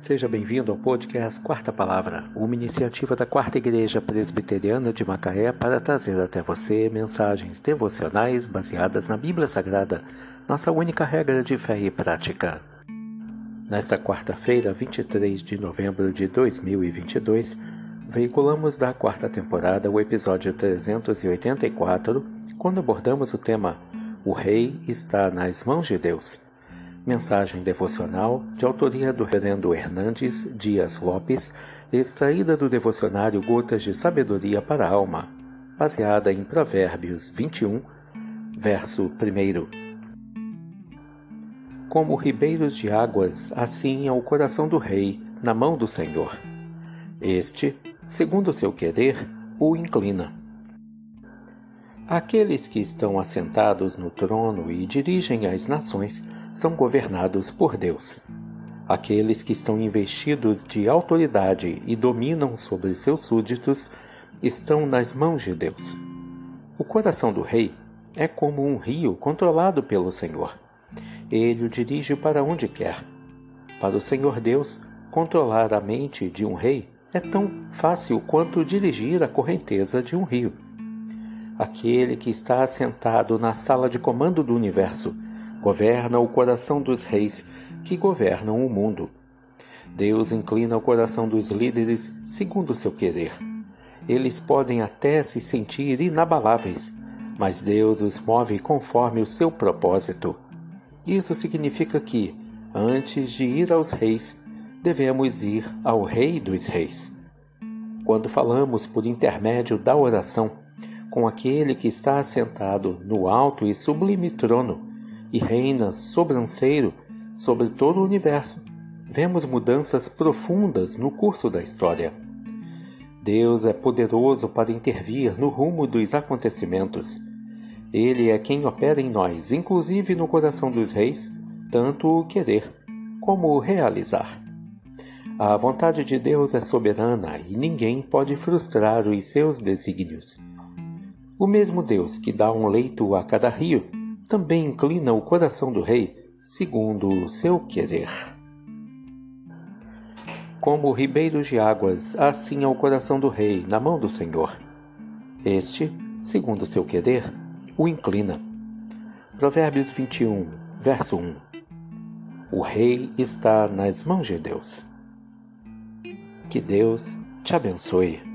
Seja bem-vindo ao podcast Quarta Palavra, uma iniciativa da Quarta Igreja Presbiteriana de Macaé para trazer até você mensagens devocionais baseadas na Bíblia Sagrada, nossa única regra de fé e prática. Nesta quarta-feira, 23 de novembro de 2022, veiculamos da quarta temporada o episódio 384, quando abordamos o tema O Rei está nas mãos de Deus. Mensagem devocional de autoria do Reverendo Hernandes Dias Lopes, extraída do devocionário Gotas de Sabedoria para a Alma, baseada em Provérbios 21, verso 1. Como ribeiros de águas, assim é o coração do rei na mão do Senhor. Este, segundo seu querer, o inclina. Aqueles que estão assentados no trono e dirigem as nações são governados por Deus. Aqueles que estão investidos de autoridade e dominam sobre seus súditos estão nas mãos de Deus. O coração do rei é como um rio controlado pelo Senhor. Ele o dirige para onde quer. Para o Senhor Deus, controlar a mente de um rei é tão fácil quanto dirigir a correnteza de um rio. Aquele que está assentado na sala de comando do universo governa o coração dos reis que governam o mundo. Deus inclina o coração dos líderes segundo o seu querer. Eles podem até se sentir inabaláveis, mas Deus os move conforme o seu propósito. Isso significa que, antes de ir aos reis, devemos ir ao Rei dos Reis. Quando falamos por intermédio da oração com aquele que está assentado no alto e sublime trono, e reina sobranceiro sobre todo o universo, vemos mudanças profundas no curso da história. Deus é poderoso para intervir no rumo dos acontecimentos. Ele é quem opera em nós, inclusive no coração dos reis, tanto o querer como o realizar. A vontade de Deus é soberana e ninguém pode frustrar os seus desígnios. O mesmo Deus que dá um leito a cada rio também inclina o coração do rei segundo o seu querer. Como ribeiros de águas, assim é o coração do rei na mão do Senhor. Este, segundo o seu querer, o inclina. Provérbios 21, verso 1. O rei está nas mãos de Deus. Que Deus te abençoe.